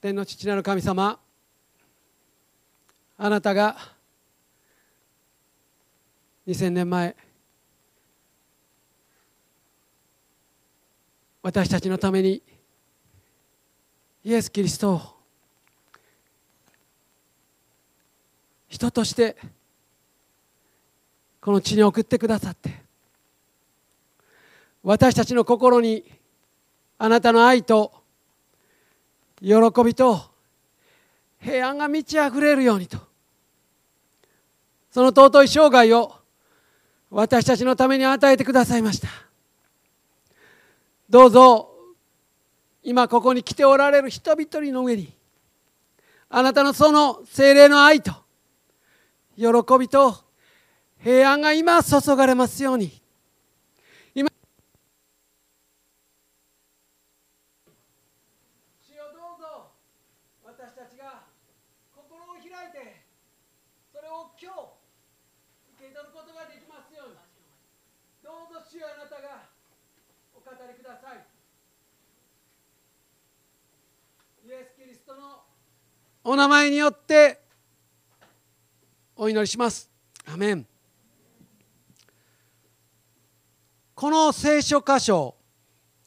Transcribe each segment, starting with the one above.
天の父なる神様あなたが2000年前私たちのためにイエス・キリストを人としてこの地に送ってくださって私たちの心にあなたの愛と喜びと平安が満ち溢れるようにと。その尊い生涯を私たちのために与えてくださいました。どうぞ今ここに来ておられる人々の上にあなたのその精霊の愛と喜びと平安が今注がれますように今主よどうぞ私たちが心を開いてそれを今日受け取ることができますように。どうぞ主よあなたがお語りください。イエス・キリストのお名前によってお祈りします。アメン。この聖書箇所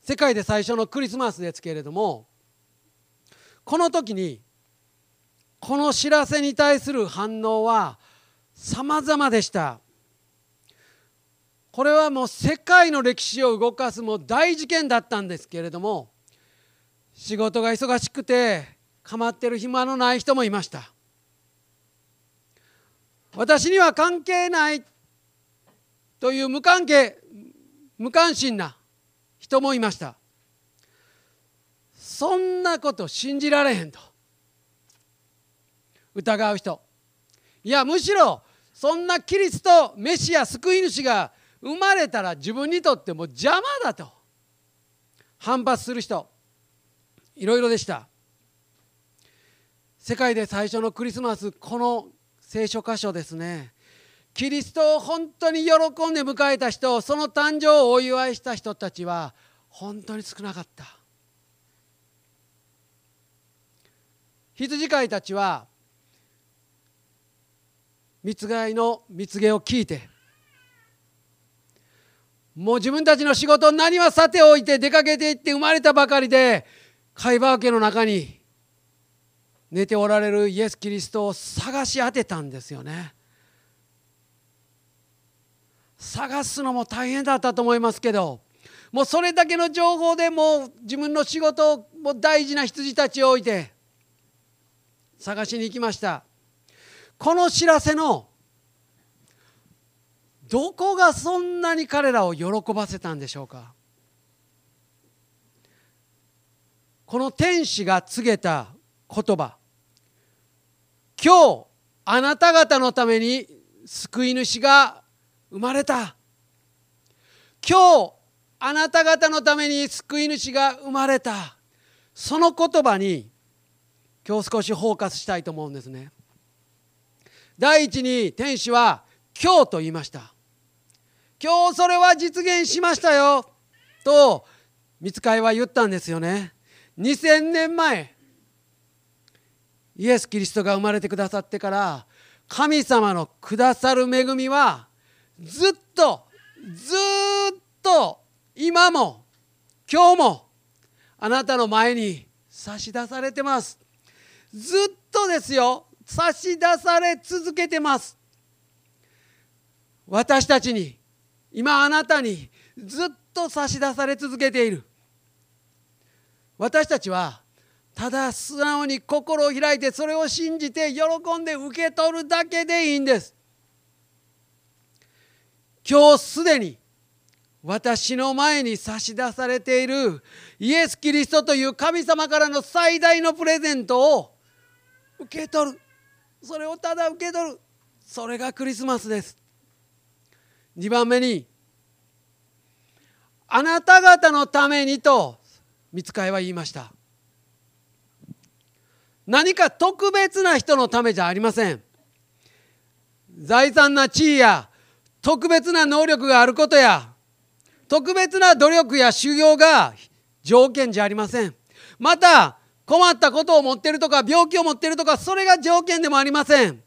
世界で最初のクリスマスですけれどもこの時にこの知らせに対する反応は様々でした。これはもう世界の歴史を動かすもう大事件だったんですけれども仕事が忙しくて構ってる暇のない人もいました。私には関係ないという無関係無関心な人もいました。そんなこと信じられへんと。疑う人。いやむしろそんなキリストメシア救い主が生まれたら自分にとっても邪魔だと。反発する人。いろいろでした。世界で最初のクリスマスこの聖書箇所ですね。キリストを本当に喜んで迎えた人その誕生をお祝いした人たちは本当に少なかった。羊飼いたちは蜜飼いの蜜毛を聞いてもう自分たちの仕事何はさておいて出かけていって生まれたばかりで貝羽家の中に寝ておられるイエス・キリストを探し当てたんですよね。探すのも大変だったと思いますけどもうそれだけの情報でもう自分の仕事をも大事な羊たちを置いて探しに行きました。この知らせのどこがそんなに彼らを喜ばせたんでしょうか？この天使が告げた言葉。今日あなた方のために救い主が生まれた。今日あなた方のために救い主が生まれた。その言葉に今日少しフォーカスしたいと思うんですね。第一に天使は今日と言いました。今日それは実現しましたよ。と見つかいは言ったんですよね。2000年前イエス・キリストが生まれてくださってから神様のくださる恵みはずっとずっと今も今日もあなたの前に差し出されてます。ずっとですよ。差し出され続けてます。私たちに今あなたにずっと差し出され続けている。私たちはただ素直に心を開いてそれを信じて喜んで受け取るだけでいいんです。今日すでに私の前に差し出されているイエス・キリストという神様からの最大のプレゼントを受け取る。それをただ受け取る。それがクリスマスです。2番目にあなた方のためにと見つかいは言いました。何か特別な人のためじゃありません。財産な地位や特別な能力があることや特別な努力や修行が条件じゃありません。また困ったことを持ってるとか病気を持ってるとかそれが条件でもありません。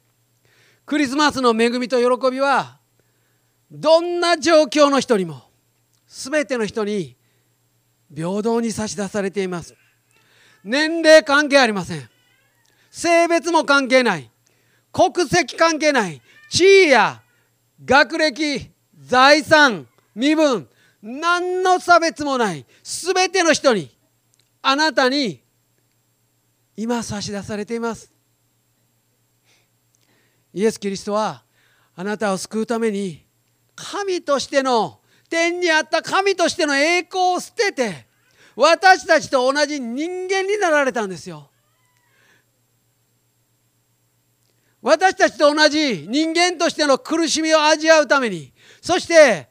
クリスマスの恵みと喜びはどんな状況の人にも全ての人に平等に差し出されています。年齢関係ありません。性別も関係ない。国籍関係ない。地位や学歴財産身分何の差別もない。全ての人にあなたに今差し出されていますイエス・キリストはあなたを救うために神としての天にあった神としての栄光を捨てて私たちと同じ人間になられたんですよ。私たちと同じ人間としての苦しみを味わうためにそして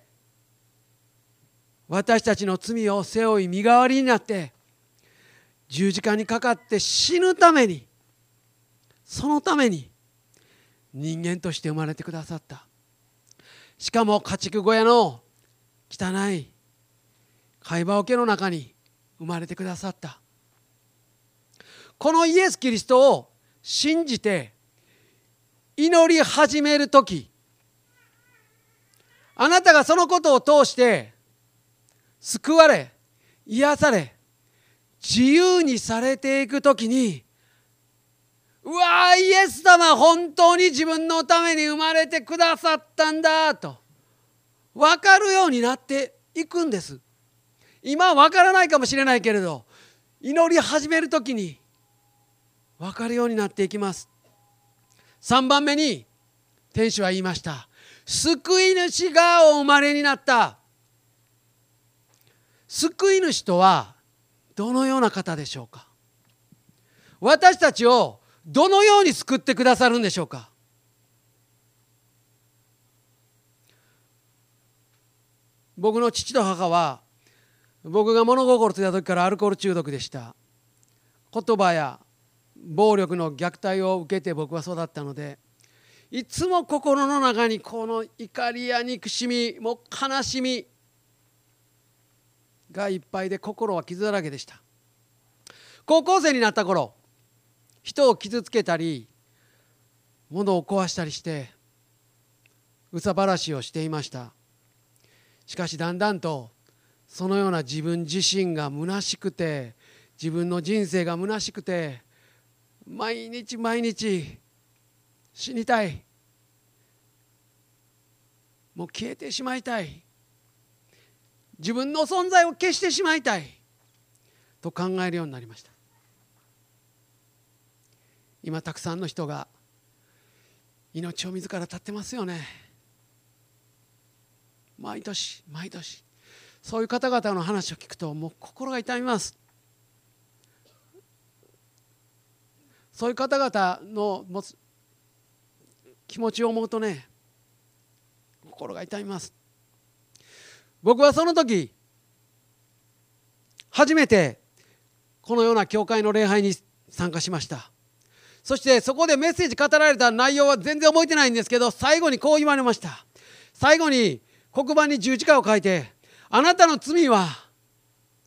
私たちの罪を背負い身代わりになって十字架にかかって死ぬためにそのために人間として生まれてくださった。しかも家畜小屋の汚い貝羽桶の中に生まれてくださった。このイエス・キリストを信じて祈り始める時あなたがそのことを通して救われ癒され自由にされていく時にうわイエス様本当に自分のために生まれてくださったんだと分かるようになっていくんです。今は分からないかもしれないけれど祈り始める時に分かるようになっていきます。3番目に天使は言いました。救い主がお生まれになった。救い主とはどのような方でしょうか？私たちをどのように救ってくださるんでしょうか？僕の父と母は僕が物心ついた時からアルコール中毒でした。言葉や暴力の虐待を受けて僕は育ったのでいつも心の中にこの怒りや憎しみも悲しみがいっぱいで心は傷だらけでした。高校生になった頃人を傷つけたり物を壊したりして憂さ晴らしをしていました。しかしだんだんとそのような自分自身が虚しくて自分の人生が虚しくて毎日毎日死にたい。もう消えてしまいたい。自分の存在を消してしまいたい。と考えるようになりました。今たくさんの人が命を自ら絶ってますよね。毎年毎年そういう方々の話を聞くともう心が痛みます。そういう方々の持つ気持ちを思うとね心が痛みます。僕はその時初めてこのような教会の礼拝に参加しました。そしてそこでメッセージ語られた内容は全然覚えてないんですけど最後にこう言われました。最後に黒板に十字架を書いてあなたの罪は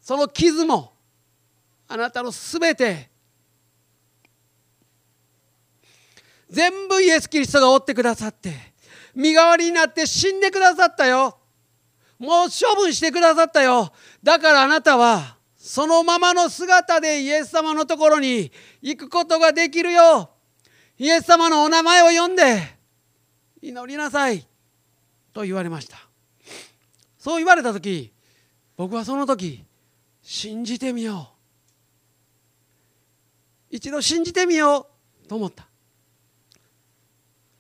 その傷もあなたのすべて全部イエス・キリストが追ってくださって身代わりになって死んでくださったよ。もう処分してくださったよ。だからあなたはそのままの姿でイエス様のところに行くことができるよ。イエス様のお名前を呼んで祈りなさい。と言われました。そう言われた時僕はその時信じてみよう。一度信じてみようと思った。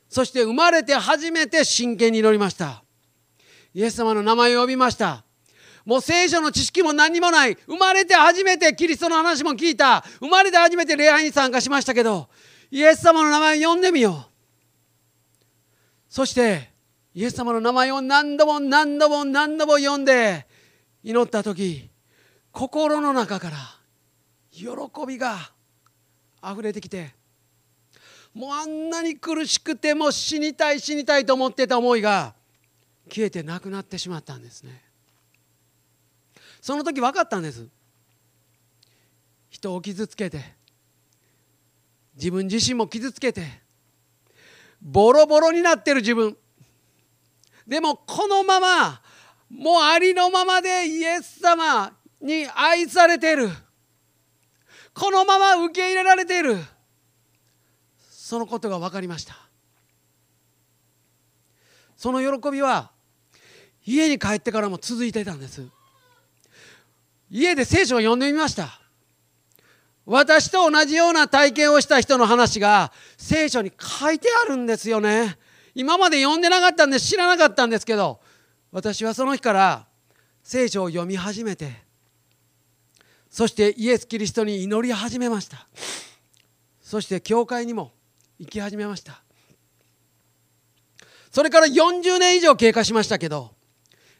そして生まれて初めて真剣に祈りました。イエス様の名前を呼びました。もう聖書の知識も何もない。生まれて初めてキリストの話も聞いた。生まれて初めて礼拝に参加しましたけどイエス様の名前を呼んでみよう。そしてイエス様の名前を何度も何度も何度も読んで祈った時心の中から喜びが溢れてきてもうあんなに苦しくても死にたい死にたいと思ってた思いが消えてなくなってしまったんですね。その時分かったんです。人を傷つけて自分自身も傷つけてボロボロになってる自分。でもこのままもうありのままでイエス様に愛されている。このまま受け入れられている。そのことが分かりました。その喜びは家に帰ってからも続いてたんです。家で聖書を読んでみました。私と同じような体験をした人の話が聖書に書いてあるんですよね。今まで読んでなかったんで知らなかったんですけど私はその日から聖書を読み始めてそしてイエス・キリストに祈り始めました。そして教会にも行き始めました。それから40年以上経過しましたけど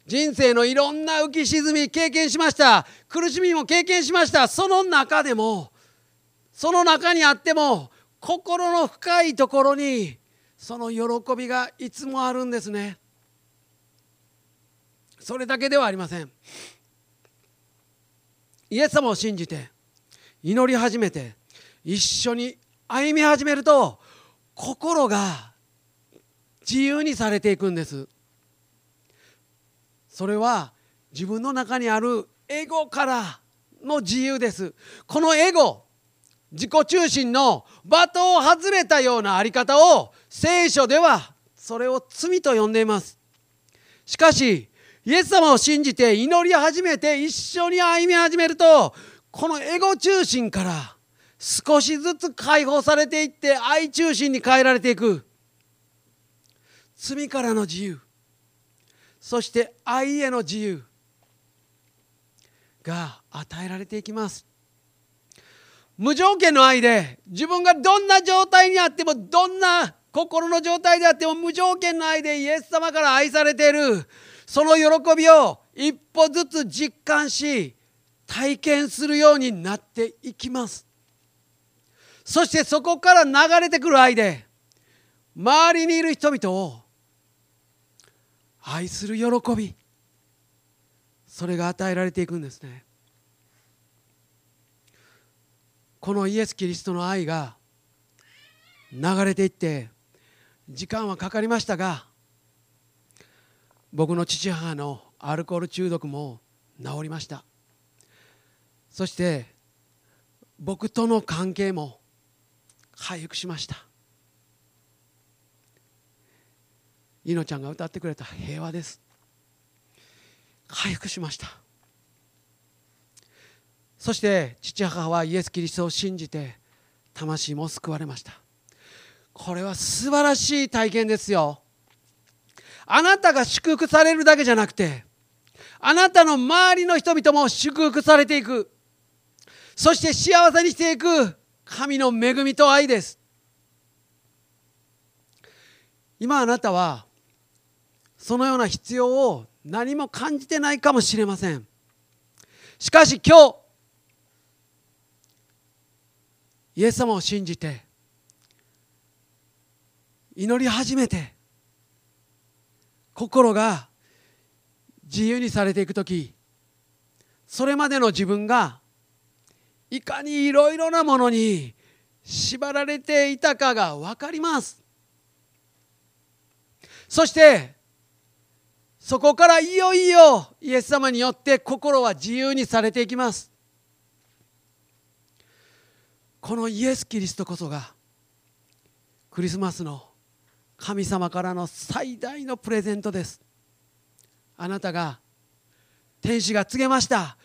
人生のいろんな浮き沈み経験しました。苦しみも経験しました。その中でもその中にあっても心の深いところにその喜びがいつもあるんですね。それだけではありません。イエス様を信じて祈り始めて一緒に歩み始めると心が自由にされていくんです。それは自分の中にあるエゴからの自由です。このエゴ自己中心の的を外れたようなあり方を聖書ではそれを罪と呼んでいます。しかしイエス様を信じて祈り始めて一緒に歩み始めるとこのエゴ中心から少しずつ解放されていって愛中心に変えられていく。罪からの自由。そして愛への自由が与えられていきます。無条件の愛で自分がどんな状態にあってもどんな心の状態であっても無条件の愛でイエス様から愛されている。その喜びを一歩ずつ実感し体験するようになっていきます。そしてそこから流れてくる愛で周りにいる人々を愛する喜び。それが与えられていくんですね。このイエス・キリストの愛が流れていって時間はかかりましたが僕の父母のアルコール中毒も治りました。そして僕との関係も回復しました。いのちゃんが歌ってくれた平和です。回復しました。そして父母はイエス・キリストを信じて魂も救われました。これは素晴らしい体験ですよ。あなたが祝福されるだけじゃなくてあなたの周りの人々も祝福されていく。そして幸せにしていく神の恵みと愛です。今あなたはそのような必要を何も感じてないかもしれません。しかし今日イエス様を信じて祈り始めて心が自由にされていく時それまでの自分がいかにいろいろなものに縛られていたかが分かります。そしてそこからいよいよイエス様によって心は自由にされていきます。このイエス・キリストこそがクリスマスの神様からの最大のプレゼントです。あなたが天使が告げました。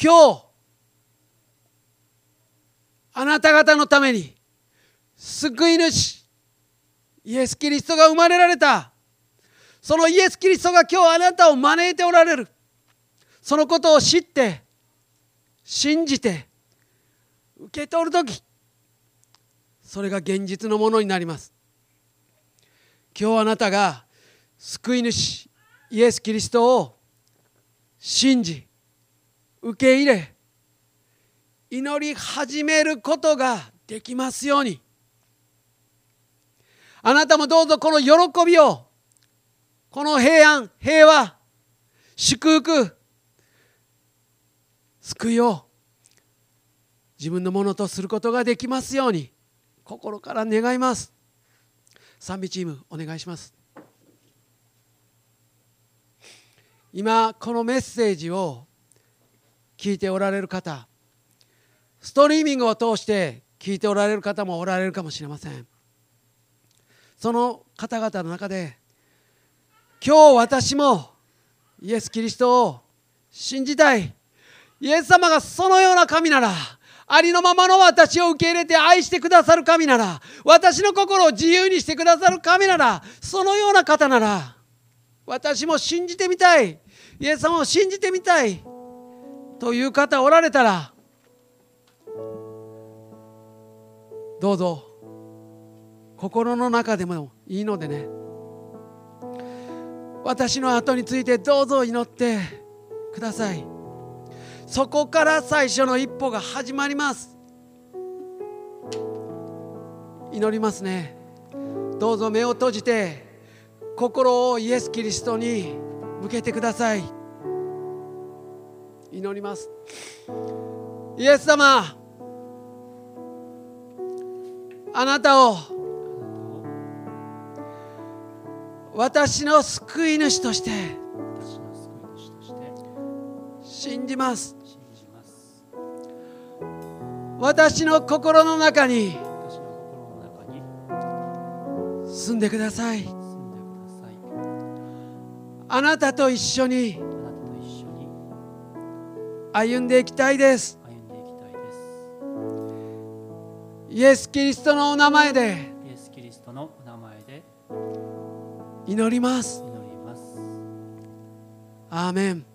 今日あなた方のために救い主イエス・キリストが生まれられた。そのイエス・キリストが今日あなたを招いておられる。そのことを知って信じて受け取る時それが現実のものになります。今日あなたが救い主イエス・キリストを信じ受け入れ祈り始めることができますように。あなたもどうぞこの喜びをこの平安平和祝福救いを自分のものとすることができますように心から願います。賛美チームお願いします。今このメッセージを聞いておられる方ストリーミングを通して聞いておられる方もおられるかもしれません。その方々の中で今日私もイエス・キリストを信じたい。イエス様がそのような神ならありのままの私を受け入れて愛してくださる神なら私の心を自由にしてくださる神ならそのような方なら私も信じてみたい。イエス様を信じてみたい。という方おられたらどうぞ心の中でもいいのでね私の後についてどうぞ祈ってください。そこから最初の一歩が始まります。祈りますね。どうぞ目を閉じて心をイエス・キリストに向けてください。祈ります。イエス様あなたを私の救い主として。信じます。私の心の中に住んでください。あなたと一緒に歩んでいきたいです。イエス・キリストのお名前で祈ります。アーメン